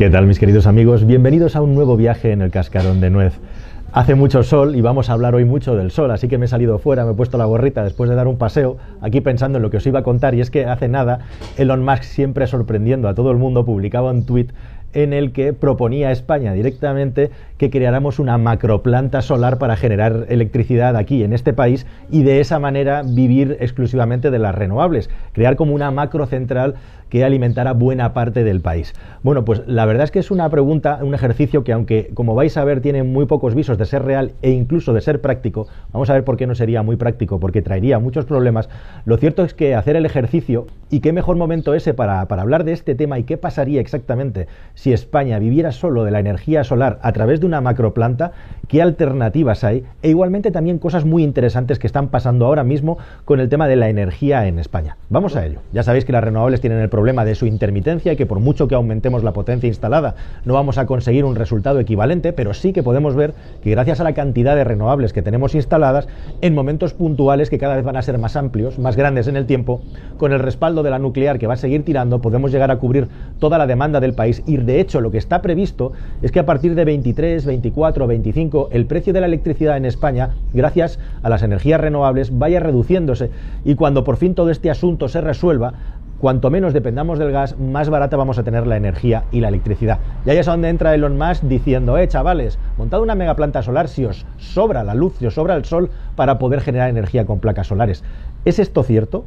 ¿Qué tal mis queridos amigos? Bienvenidos a un nuevo viaje en el cascarón de nuez. Hace mucho sol y vamos a hablar hoy mucho del sol, así que me he salido fuera, me he puesto la gorrita después de dar un paseo, aquí pensando en lo que os iba a contar, y es que hace nada Elon Musk, siempre sorprendiendo a todo el mundo, publicaba un tweet en el que proponía a España directamente que creáramos una macroplanta solar para generar electricidad aquí en este país y de esa manera vivir exclusivamente de las renovables, crear como una macrocentral que alimentara buena parte del país. Bueno, pues la verdad es que es una pregunta, un ejercicio que aunque como vais a ver tiene muy pocos visos de ser real e incluso de ser práctico, vamos a ver por qué no sería muy práctico, porque traería muchos problemas. Lo cierto es que hacer el ejercicio, y qué mejor momento ese para, para hablar de este tema y qué pasaría exactamente si España viviera solo de la energía solar a través de una macroplanta, qué alternativas hay e igualmente también cosas muy interesantes que están pasando ahora mismo con el tema de la energía en España. Vamos a ello. Ya sabéis que las renovables tienen el problema de su intermitencia y que por mucho que aumentemos la potencia instalada no vamos a conseguir un resultado equivalente, pero sí que podemos ver que gracias a la cantidad de renovables que tenemos instaladas, en momentos puntuales que cada vez van a ser más amplios, más grandes en el tiempo, con el respaldo de la nuclear que va a seguir tirando, podemos llegar a cubrir toda la demanda del país. Y de hecho lo que está previsto es que a partir de 23, 24, 25 el precio de la electricidad en España, gracias a las energías renovables, vaya reduciéndose. Y cuando por fin todo este asunto se resuelva, cuanto menos dependamos del gas, más barata vamos a tener la energía y la electricidad. Y ahí es donde entra Elon Musk diciendo, eh, chavales, montad una megaplanta solar si os sobra la luz, si os sobra el sol para poder generar energía con placas solares. ¿Es esto cierto?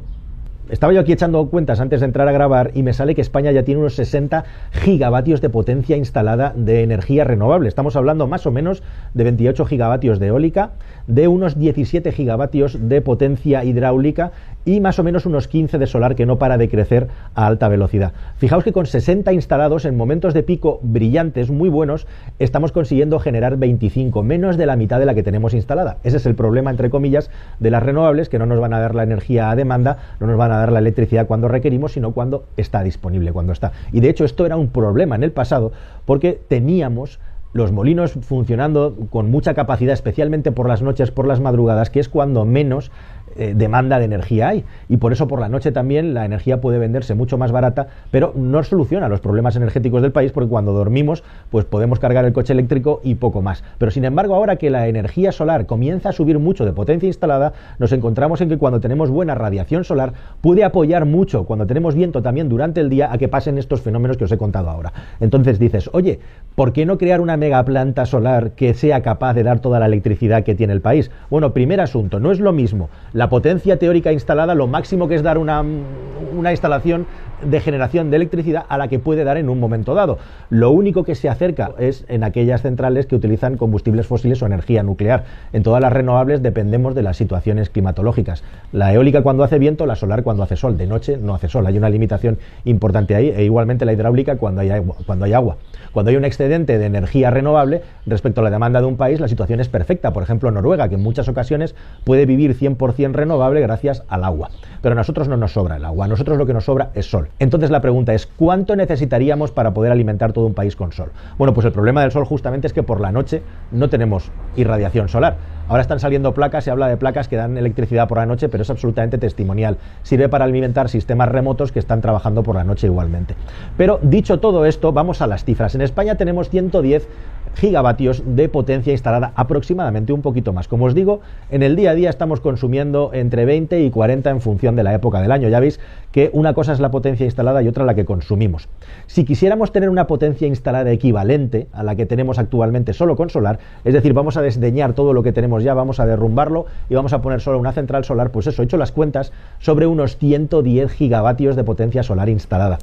Estaba yo aquí echando cuentas antes de entrar a grabar y me sale que España ya tiene unos 60 gigavatios de potencia instalada de energía renovable. Estamos hablando más o menos de 28 gigavatios de eólica, de unos 17 gigavatios de potencia hidráulica y más o menos unos 15 de solar que no para de crecer a alta velocidad. Fijaos que con 60 instalados en momentos de pico brillantes, muy buenos, estamos consiguiendo generar 25, menos de la mitad de la que tenemos instalada. Ese es el problema, entre comillas, de las renovables, que no nos van a dar la energía a demanda, no nos van a dar la electricidad cuando requerimos, sino cuando está disponible, cuando está. Y de hecho esto era un problema en el pasado porque teníamos los molinos funcionando con mucha capacidad, especialmente por las noches, por las madrugadas, que es cuando menos eh, demanda de energía hay. Y por eso por la noche también la energía puede venderse mucho más barata, pero no soluciona los problemas energéticos del país porque cuando dormimos pues podemos cargar el coche eléctrico y poco más. Pero sin embargo ahora que la energía solar comienza a subir mucho de potencia instalada, nos encontramos en que cuando tenemos buena radiación solar puede apoyar mucho cuando tenemos viento también durante el día a que pasen estos fenómenos que os he contado ahora. Entonces dices, oye, ¿por qué no crear una mega planta solar que sea capaz de dar toda la electricidad que tiene el país? Bueno, primer asunto, no es lo mismo la la potencia teórica instalada, lo máximo que es dar una, una instalación de generación de electricidad a la que puede dar en un momento dado. Lo único que se acerca es en aquellas centrales que utilizan combustibles fósiles o energía nuclear. En todas las renovables dependemos de las situaciones climatológicas. La eólica cuando hace viento, la solar cuando hace sol. De noche no hace sol. Hay una limitación importante ahí e igualmente la hidráulica cuando hay agua. Cuando hay, agua. Cuando hay un excedente de energía renovable respecto a la demanda de un país, la situación es perfecta. Por ejemplo, Noruega, que en muchas ocasiones puede vivir 100% renovable gracias al agua. Pero a nosotros no nos sobra el agua. A nosotros lo que nos sobra es sol. Entonces la pregunta es, ¿cuánto necesitaríamos para poder alimentar todo un país con sol? Bueno, pues el problema del sol justamente es que por la noche no tenemos irradiación solar. Ahora están saliendo placas, se habla de placas que dan electricidad por la noche, pero es absolutamente testimonial. Sirve para alimentar sistemas remotos que están trabajando por la noche igualmente. Pero dicho todo esto, vamos a las cifras. En España tenemos 110 gigavatios de potencia instalada, aproximadamente un poquito más. Como os digo, en el día a día estamos consumiendo entre 20 y 40 en función de la época del año. Ya veis que una cosa es la potencia instalada y otra la que consumimos. Si quisiéramos tener una potencia instalada equivalente a la que tenemos actualmente solo con solar, es decir, vamos a desdeñar todo lo que tenemos ya, vamos a derrumbarlo y vamos a poner solo una central solar, pues eso, he hecho las cuentas sobre unos 110 gigavatios de potencia solar instalada.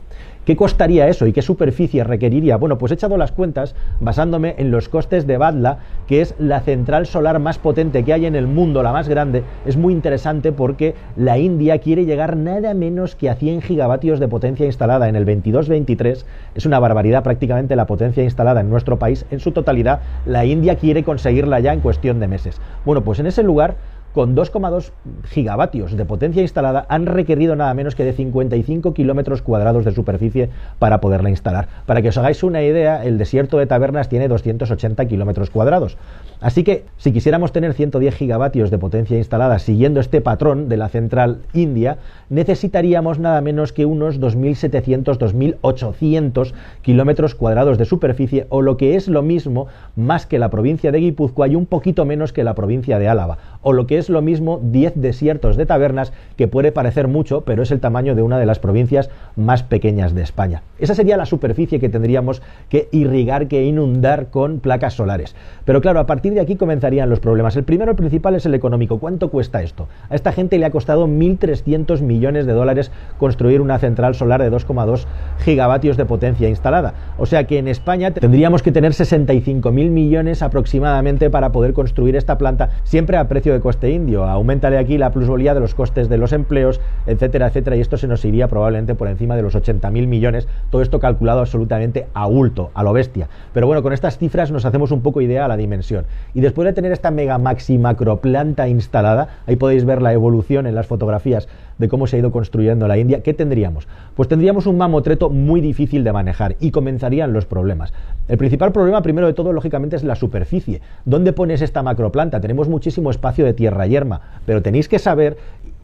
¿Qué costaría eso y qué superficie requeriría? Bueno, pues he echado las cuentas basándome en los costes de Badla, que es la central solar más potente que hay en el mundo, la más grande. Es muy interesante porque la India quiere llegar nada menos que a 100 gigavatios de potencia instalada en el 22-23. Es una barbaridad prácticamente la potencia instalada en nuestro país en su totalidad. La India quiere conseguirla ya en cuestión de meses. Bueno, pues en ese lugar con 2,2 gigavatios de potencia instalada han requerido nada menos que de 55 kilómetros cuadrados de superficie para poderla instalar. Para que os hagáis una idea, el desierto de Tabernas tiene 280 kilómetros cuadrados. Así que si quisiéramos tener 110 gigavatios de potencia instalada siguiendo este patrón de la central india, necesitaríamos nada menos que unos 2.700, 2.800 kilómetros cuadrados de superficie o lo que es lo mismo más que la provincia de Guipúzcoa y un poquito menos que la provincia de Álava o lo que lo mismo 10 desiertos de tabernas que puede parecer mucho pero es el tamaño de una de las provincias más pequeñas de España. Esa sería la superficie que tendríamos que irrigar, que inundar con placas solares. Pero claro, a partir de aquí comenzarían los problemas. El primero, el principal, es el económico. ¿Cuánto cuesta esto? A esta gente le ha costado 1.300 millones de dólares construir una central solar de 2,2 gigavatios de potencia instalada. O sea que en España tendríamos que tener 65.000 millones aproximadamente para poder construir esta planta, siempre a precio de coste indio. Aumentale aquí la plusvalía de los costes de los empleos, etcétera, etcétera, y esto se nos iría probablemente por encima de los 80.000 millones. Todo esto calculado absolutamente a bulto, a lo bestia. Pero bueno, con estas cifras nos hacemos un poco idea a la dimensión. Y después de tener esta mega maxi macroplanta instalada, ahí podéis ver la evolución en las fotografías de cómo se ha ido construyendo la India, ¿qué tendríamos? Pues tendríamos un mamotreto muy difícil de manejar y comenzarían los problemas. El principal problema, primero de todo, lógicamente, es la superficie. ¿Dónde pones esta macroplanta? Tenemos muchísimo espacio de tierra yerma, pero tenéis que saber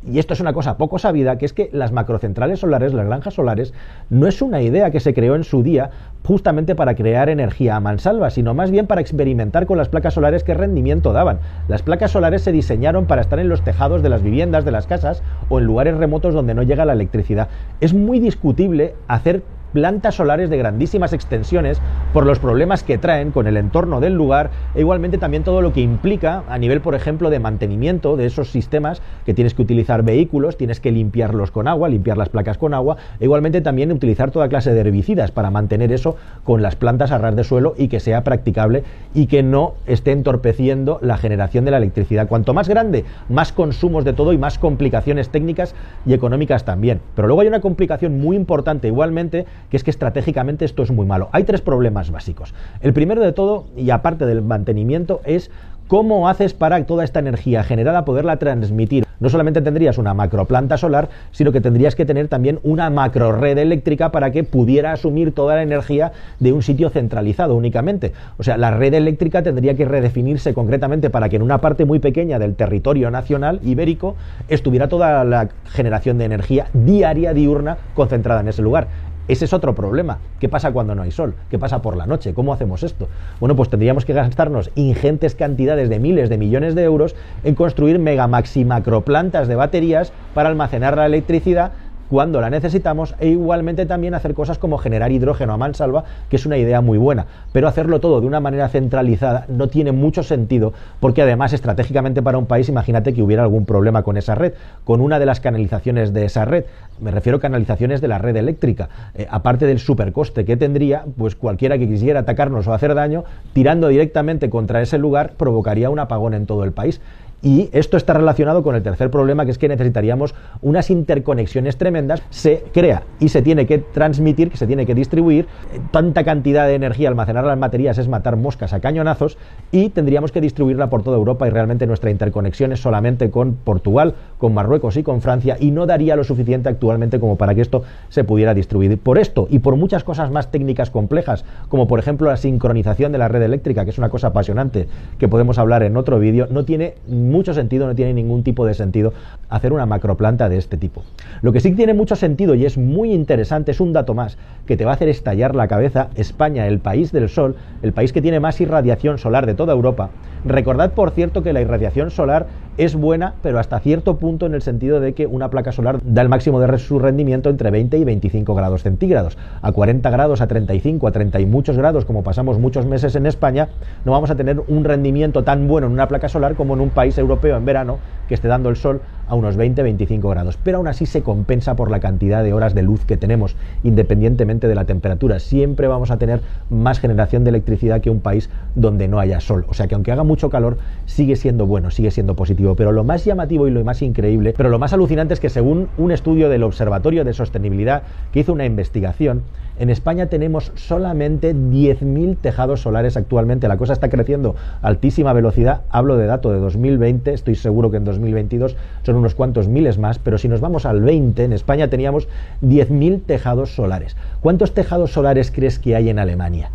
y esto es una cosa poco sabida, que es que las macrocentrales solares, las granjas solares, no es una idea que se creó en su día justamente para crear energía a mansalva, sino más bien para experimentar con las placas solares qué rendimiento daban. Las placas solares se diseñaron para estar en los tejados de las viviendas, de las casas o en lugares remotos donde no llega la electricidad. Es muy discutible hacer plantas solares de grandísimas extensiones por los problemas que traen con el entorno del lugar e igualmente también todo lo que implica a nivel, por ejemplo, de mantenimiento de esos sistemas que tienes que utilizar vehículos, tienes que limpiarlos con agua, limpiar las placas con agua, e igualmente también utilizar toda clase de herbicidas para mantener eso con las plantas a ras de suelo y que sea practicable y que no esté entorpeciendo la generación de la electricidad. Cuanto más grande, más consumos de todo y más complicaciones técnicas y económicas también. Pero luego hay una complicación muy importante igualmente que es que estratégicamente esto es muy malo. Hay tres problemas básicos. El primero de todo, y aparte del mantenimiento, es ¿Cómo haces para toda esta energía generada poderla transmitir? No solamente tendrías una macroplanta solar, sino que tendrías que tener también una macro red eléctrica para que pudiera asumir toda la energía de un sitio centralizado únicamente. O sea, la red eléctrica tendría que redefinirse concretamente para que en una parte muy pequeña del territorio nacional ibérico estuviera toda la generación de energía diaria, diurna, concentrada en ese lugar. Ese es otro problema. ¿Qué pasa cuando no hay sol? ¿Qué pasa por la noche? ¿Cómo hacemos esto? Bueno, pues tendríamos que gastarnos ingentes cantidades de miles de millones de euros en construir mega maxi macroplantas de baterías para almacenar la electricidad cuando la necesitamos e igualmente también hacer cosas como generar hidrógeno a mansalva, que es una idea muy buena, pero hacerlo todo de una manera centralizada no tiene mucho sentido porque además estratégicamente para un país imagínate que hubiera algún problema con esa red, con una de las canalizaciones de esa red, me refiero a canalizaciones de la red eléctrica, eh, aparte del supercoste que tendría, pues cualquiera que quisiera atacarnos o hacer daño, tirando directamente contra ese lugar provocaría un apagón en todo el país. Y esto está relacionado con el tercer problema, que es que necesitaríamos unas interconexiones tremendas. Se crea y se tiene que transmitir, que se tiene que distribuir. Tanta cantidad de energía almacenar las baterías es matar moscas a cañonazos y tendríamos que distribuirla por toda Europa y realmente nuestra interconexión es solamente con Portugal, con Marruecos y con Francia y no daría lo suficiente actualmente como para que esto se pudiera distribuir. Por esto y por muchas cosas más técnicas complejas, como por ejemplo la sincronización de la red eléctrica, que es una cosa apasionante que podemos hablar en otro vídeo, no tiene mucho sentido, no tiene ningún tipo de sentido hacer una macroplanta de este tipo. Lo que sí tiene mucho sentido y es muy interesante, es un dato más que te va a hacer estallar la cabeza, España, el país del Sol, el país que tiene más irradiación solar de toda Europa. Recordad, por cierto, que la irradiación solar es buena, pero hasta cierto punto en el sentido de que una placa solar da el máximo de su rendimiento entre 20 y 25 grados centígrados. A 40 grados, a 35, a 30 y muchos grados, como pasamos muchos meses en España, no vamos a tener un rendimiento tan bueno en una placa solar como en un país europeo en verano que esté dando el sol a unos 20-25 grados, pero aún así se compensa por la cantidad de horas de luz que tenemos, independientemente de la temperatura. Siempre vamos a tener más generación de electricidad que un país donde no haya sol. O sea que aunque haga mucho calor, sigue siendo bueno, sigue siendo positivo. Pero lo más llamativo y lo más increíble, pero lo más alucinante es que según un estudio del Observatorio de Sostenibilidad que hizo una investigación, en España tenemos solamente 10.000 tejados solares actualmente. La cosa está creciendo a altísima velocidad. Hablo de dato de 2020, estoy seguro que en 2022 son unos cuantos miles más, pero si nos vamos al 20, en España teníamos 10.000 tejados solares. ¿Cuántos tejados solares crees que hay en Alemania?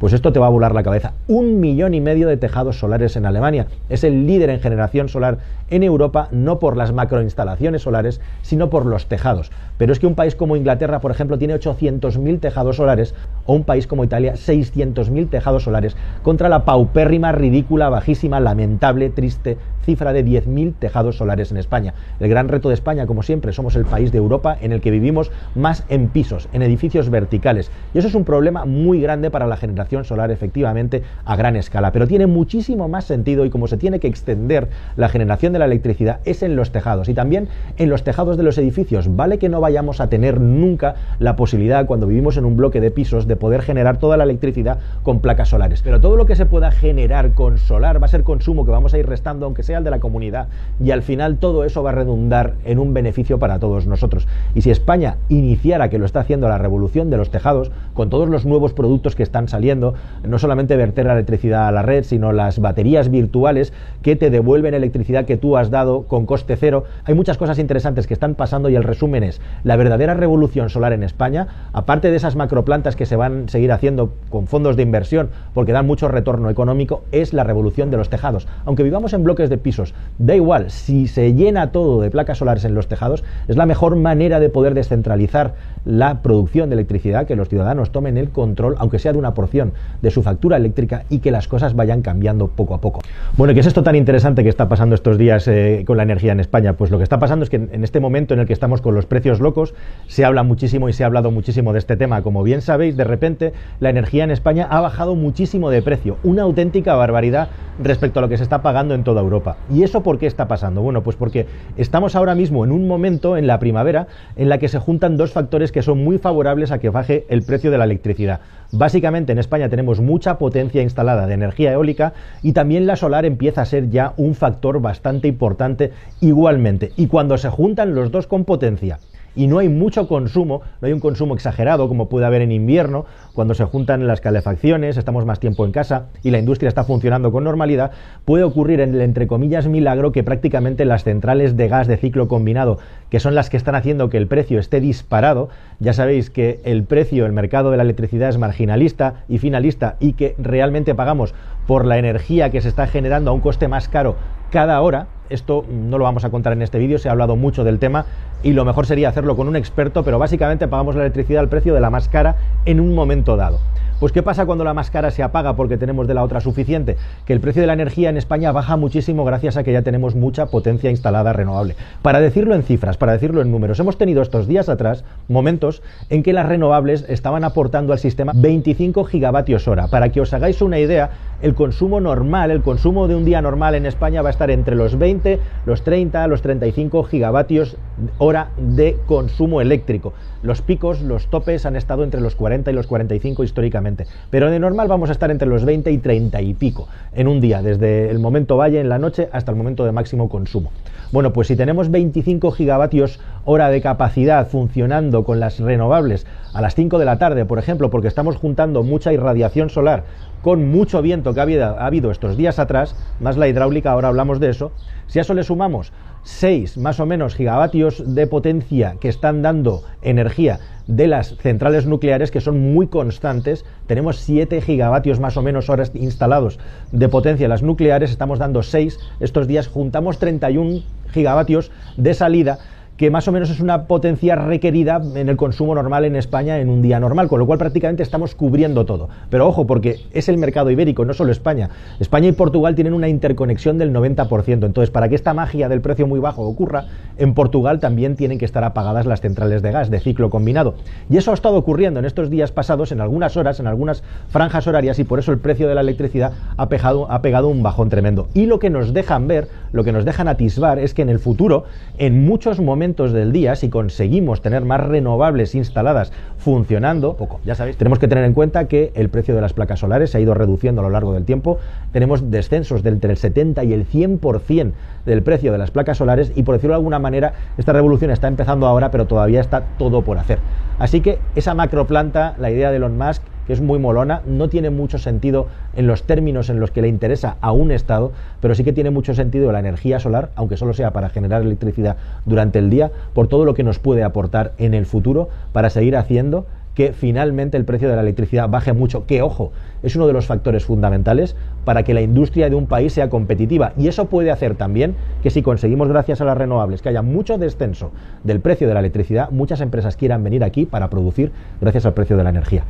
Pues esto te va a volar la cabeza. Un millón y medio de tejados solares en Alemania. Es el líder en generación solar en Europa, no por las macroinstalaciones solares, sino por los tejados. Pero es que un país como Inglaterra, por ejemplo, tiene 800.000 tejados solares, o un país como Italia, 600.000 tejados solares, contra la paupérrima, ridícula, bajísima, lamentable, triste cifra de 10.000 tejados solares en España. El gran reto de España, como siempre, somos el país de Europa en el que vivimos más en pisos, en edificios verticales. Y eso es un problema muy grande para la generación solar, efectivamente, a gran escala. Pero tiene muchísimo más sentido y como se tiene que extender la generación de la electricidad es en los tejados y también en los tejados de los edificios. Vale que no vayamos a tener nunca la posibilidad, cuando vivimos en un bloque de pisos, de poder generar toda la electricidad con placas solares. Pero todo lo que se pueda generar con solar va a ser consumo que vamos a ir restando, aunque sea de la comunidad y al final todo eso va a redundar en un beneficio para todos nosotros. Y si España iniciara, que lo está haciendo, la revolución de los tejados, con todos los nuevos productos que están saliendo, no solamente verter la electricidad a la red, sino las baterías virtuales que te devuelven electricidad que tú has dado con coste cero, hay muchas cosas interesantes que están pasando y el resumen es la verdadera revolución solar en España, aparte de esas macroplantas que se van a seguir haciendo con fondos de inversión porque dan mucho retorno económico, es la revolución de los tejados. Aunque vivamos en bloques de pisos. Da igual, si se llena todo de placas solares en los tejados, es la mejor manera de poder descentralizar la producción de electricidad, que los ciudadanos tomen el control, aunque sea de una porción de su factura eléctrica y que las cosas vayan cambiando poco a poco. Bueno, ¿qué es esto tan interesante que está pasando estos días eh, con la energía en España? Pues lo que está pasando es que en este momento en el que estamos con los precios locos, se habla muchísimo y se ha hablado muchísimo de este tema. Como bien sabéis, de repente la energía en España ha bajado muchísimo de precio, una auténtica barbaridad respecto a lo que se está pagando en toda Europa. ¿Y eso por qué está pasando? Bueno, pues porque estamos ahora mismo en un momento, en la primavera, en la que se juntan dos factores que son muy favorables a que baje el precio de la electricidad. Básicamente en España tenemos mucha potencia instalada de energía eólica y también la solar empieza a ser ya un factor bastante importante igualmente. Y cuando se juntan los dos con potencia, y no hay mucho consumo, no hay un consumo exagerado como puede haber en invierno, cuando se juntan las calefacciones, estamos más tiempo en casa y la industria está funcionando con normalidad, puede ocurrir en el entre comillas milagro que prácticamente las centrales de gas de ciclo combinado, que son las que están haciendo que el precio esté disparado, ya sabéis que el precio, el mercado de la electricidad es marginalista y finalista y que realmente pagamos por la energía que se está generando a un coste más caro cada hora, esto no lo vamos a contar en este vídeo, se ha hablado mucho del tema y lo mejor sería hacerlo con un experto, pero básicamente pagamos la electricidad al precio de la más cara en un momento dado. Pues ¿qué pasa cuando la más cara se apaga porque tenemos de la otra suficiente? Que el precio de la energía en España baja muchísimo gracias a que ya tenemos mucha potencia instalada renovable. Para decirlo en cifras, para decirlo en números, hemos tenido estos días atrás momentos en que las renovables estaban aportando al sistema 25 gigavatios hora. Para que os hagáis una idea, el consumo normal, el consumo de un día normal en España va a estar entre los 20, los 30, los 35 gigavatios hora de consumo eléctrico. Los picos, los topes han estado entre los 40 y los 45 históricamente, pero de normal vamos a estar entre los 20 y 30 y pico en un día, desde el momento valle en la noche hasta el momento de máximo consumo. Bueno, pues si tenemos 25 gigavatios hora de capacidad funcionando con las renovables a las 5 de la tarde, por ejemplo, porque estamos juntando mucha irradiación solar con mucho viento que ha habido, ha habido estos días atrás, más la hidráulica, ahora hablamos de eso, si a eso le sumamos 6 más o menos gigavatios de potencia que están dando energía de las centrales nucleares que son muy constantes. Tenemos 7 gigavatios más o menos horas instalados de potencia las nucleares, estamos dando 6 estos días, juntamos 31 gigavatios de salida que más o menos es una potencia requerida en el consumo normal en España en un día normal, con lo cual prácticamente estamos cubriendo todo. Pero ojo, porque es el mercado ibérico, no solo España. España y Portugal tienen una interconexión del 90%. Entonces, para que esta magia del precio muy bajo ocurra, en Portugal también tienen que estar apagadas las centrales de gas de ciclo combinado. Y eso ha estado ocurriendo en estos días pasados, en algunas horas, en algunas franjas horarias, y por eso el precio de la electricidad ha pegado, ha pegado un bajón tremendo. Y lo que nos dejan ver, lo que nos dejan atisbar, es que en el futuro, en muchos momentos, del día, si conseguimos tener más renovables instaladas funcionando, poco, ya sabéis, tenemos que tener en cuenta que el precio de las placas solares se ha ido reduciendo a lo largo del tiempo, tenemos descensos del entre el 70 y el 100% del precio de las placas solares y por decirlo de alguna manera, esta revolución está empezando ahora, pero todavía está todo por hacer. Así que esa macroplanta, la idea de Elon Musk, es muy molona, no tiene mucho sentido en los términos en los que le interesa a un Estado, pero sí que tiene mucho sentido la energía solar, aunque solo sea para generar electricidad durante el día, por todo lo que nos puede aportar en el futuro para seguir haciendo que finalmente el precio de la electricidad baje mucho, que ojo, es uno de los factores fundamentales para que la industria de un país sea competitiva. Y eso puede hacer también que si conseguimos, gracias a las renovables, que haya mucho descenso del precio de la electricidad, muchas empresas quieran venir aquí para producir gracias al precio de la energía.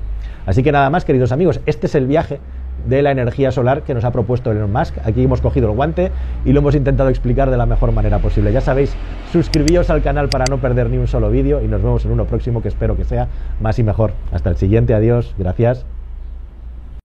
Así que nada más, queridos amigos, este es el viaje de la energía solar que nos ha propuesto Elon Musk. Aquí hemos cogido el guante y lo hemos intentado explicar de la mejor manera posible. Ya sabéis, suscribíos al canal para no perder ni un solo vídeo y nos vemos en uno próximo que espero que sea más y mejor. Hasta el siguiente, adiós, gracias.